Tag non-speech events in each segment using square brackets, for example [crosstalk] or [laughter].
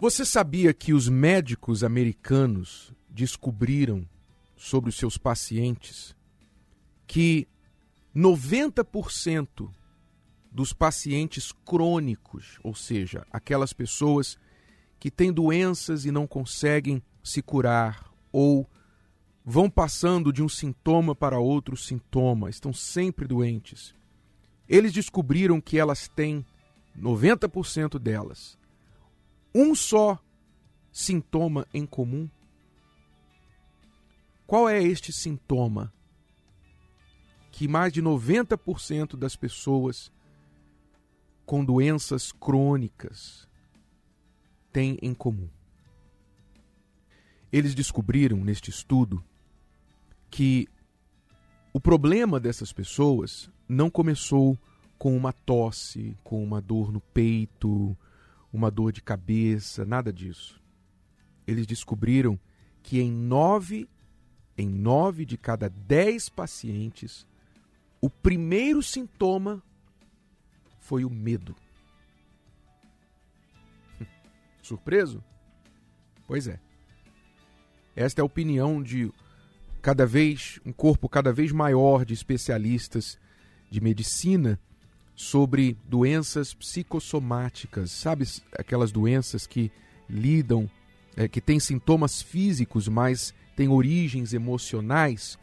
Você sabia que os médicos americanos descobriram sobre os seus pacientes que 90% dos pacientes crônicos, ou seja, aquelas pessoas que têm doenças e não conseguem se curar ou vão passando de um sintoma para outro sintoma, estão sempre doentes. Eles descobriram que elas têm 90% delas um só sintoma em comum? Qual é este sintoma que mais de 90% das pessoas com doenças crônicas têm em comum? Eles descobriram neste estudo que o problema dessas pessoas não começou com uma tosse, com uma dor no peito, uma dor de cabeça, nada disso. Eles descobriram que em nove, em nove de cada dez pacientes, o primeiro sintoma foi o medo. [laughs] Surpreso? Pois é. Esta é a opinião de cada vez um corpo cada vez maior de especialistas de medicina sobre doenças psicossomáticas, sabe aquelas doenças que lidam, é, que têm sintomas físicos, mas têm origens emocionais?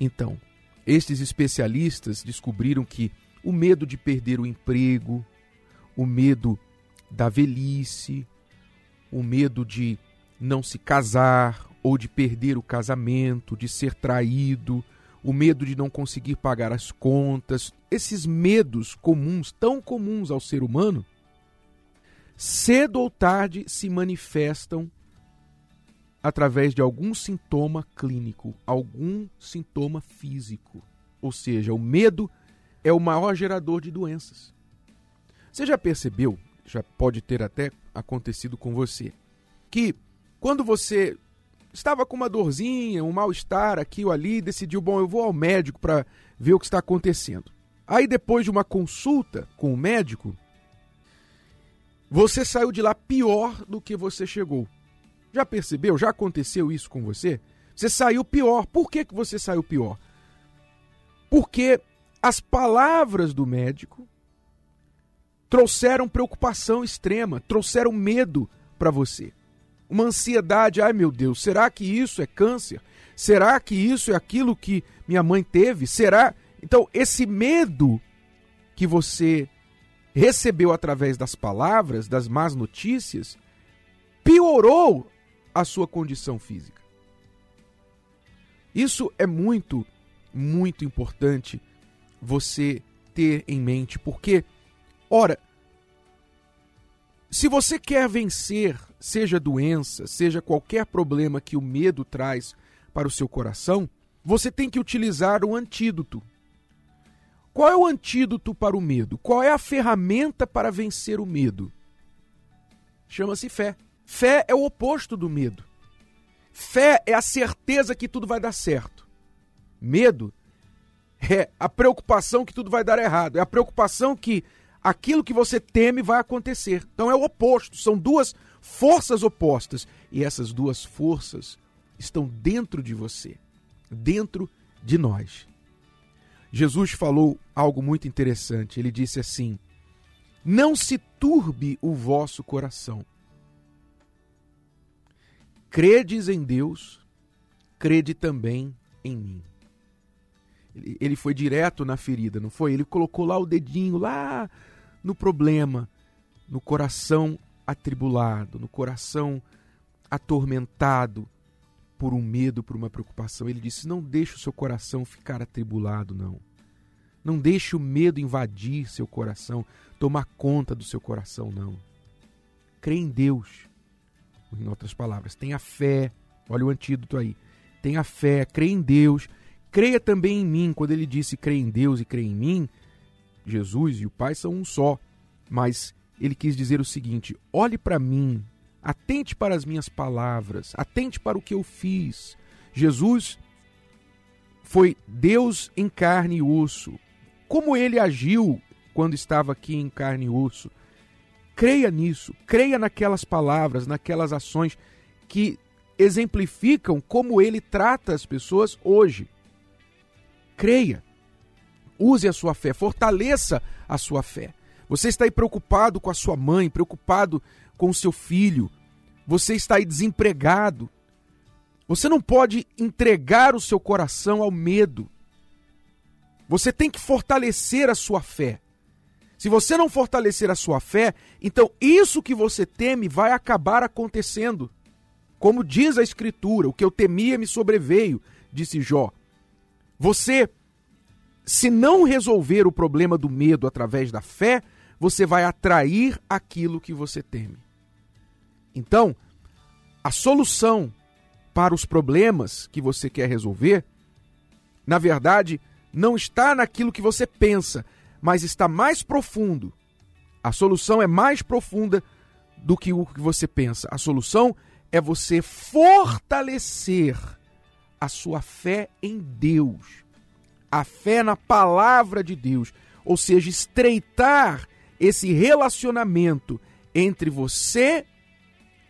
Então, estes especialistas descobriram que o medo de perder o emprego, o medo da velhice, o medo de não se casar ou de perder o casamento, de ser traído, o medo de não conseguir pagar as contas, esses medos comuns, tão comuns ao ser humano, cedo ou tarde se manifestam através de algum sintoma clínico, algum sintoma físico. Ou seja, o medo é o maior gerador de doenças. Você já percebeu, já pode ter até acontecido com você, que quando você estava com uma dorzinha, um mal-estar aqui ou ali, decidiu, bom, eu vou ao médico para ver o que está acontecendo. Aí depois de uma consulta com o médico, você saiu de lá pior do que você chegou. Já percebeu? Já aconteceu isso com você? Você saiu pior. Por que, que você saiu pior? Porque as palavras do médico trouxeram preocupação extrema, trouxeram medo para você uma ansiedade, ai meu Deus, será que isso é câncer? Será que isso é aquilo que minha mãe teve? Será? Então, esse medo que você recebeu através das palavras, das más notícias, piorou a sua condição física. Isso é muito, muito importante você ter em mente, porque, ora, se você quer vencer, seja doença, seja qualquer problema que o medo traz para o seu coração, você tem que utilizar o antídoto. Qual é o antídoto para o medo? Qual é a ferramenta para vencer o medo? Chama-se fé. Fé é o oposto do medo. Fé é a certeza que tudo vai dar certo. Medo é a preocupação que tudo vai dar errado. É a preocupação que aquilo que você teme vai acontecer. Então é o oposto, são duas forças opostas. E essas duas forças estão dentro de você, dentro de nós. Jesus falou algo muito interessante. Ele disse assim: Não se turbe o vosso coração. Credes em Deus, crede também em mim. Ele foi direto na ferida, não foi? Ele colocou lá o dedinho, lá no problema, no coração atribulado, no coração atormentado por um medo, por uma preocupação. Ele disse: Não deixe o seu coração ficar atribulado, não. Não deixe o medo invadir seu coração, tomar conta do seu coração, não. Crê em Deus. Em outras palavras, tenha fé. Olha o antídoto aí. Tenha fé, crê em Deus. Creia também em mim. Quando ele disse crê em Deus e crê em mim, Jesus e o Pai são um só, mas ele quis dizer o seguinte: olhe para mim, atente para as minhas palavras, atente para o que eu fiz. Jesus foi Deus em carne e osso. Como ele agiu quando estava aqui em carne e osso? Creia nisso, creia naquelas palavras, naquelas ações que exemplificam como ele trata as pessoas hoje. Creia. Use a sua fé, fortaleça a sua fé. Você está aí preocupado com a sua mãe, preocupado com o seu filho, você está aí desempregado. Você não pode entregar o seu coração ao medo. Você tem que fortalecer a sua fé. Se você não fortalecer a sua fé, então isso que você teme vai acabar acontecendo. Como diz a Escritura, o que eu temia me sobreveio, disse Jó. Você, se não resolver o problema do medo através da fé, você vai atrair aquilo que você teme. Então, a solução para os problemas que você quer resolver, na verdade, não está naquilo que você pensa, mas está mais profundo. A solução é mais profunda do que o que você pensa. A solução é você fortalecer a sua fé em Deus, a fé na palavra de Deus, ou seja, estreitar esse relacionamento entre você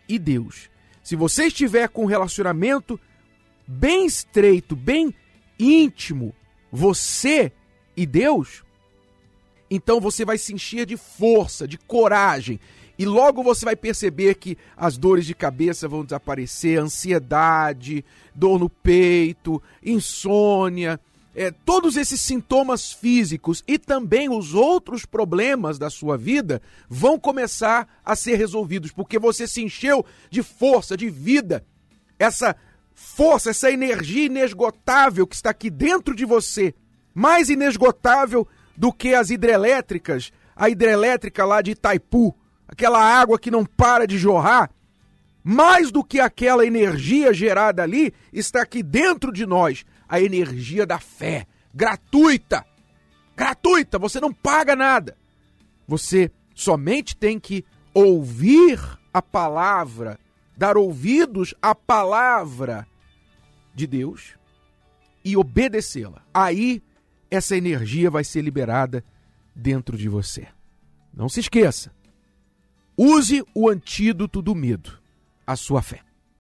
e Deus. Se você estiver com um relacionamento bem estreito, bem íntimo, você e Deus, então você vai se encher de força, de coragem, e logo você vai perceber que as dores de cabeça vão desaparecer, ansiedade, dor no peito, insônia, é, todos esses sintomas físicos e também os outros problemas da sua vida vão começar a ser resolvidos, porque você se encheu de força, de vida. Essa força, essa energia inesgotável que está aqui dentro de você, mais inesgotável do que as hidrelétricas, a hidrelétrica lá de Itaipu, aquela água que não para de jorrar, mais do que aquela energia gerada ali, está aqui dentro de nós a energia da fé, gratuita. Gratuita, você não paga nada. Você somente tem que ouvir a palavra, dar ouvidos à palavra de Deus e obedecê-la. Aí essa energia vai ser liberada dentro de você. Não se esqueça. Use o antídoto do medo, a sua fé.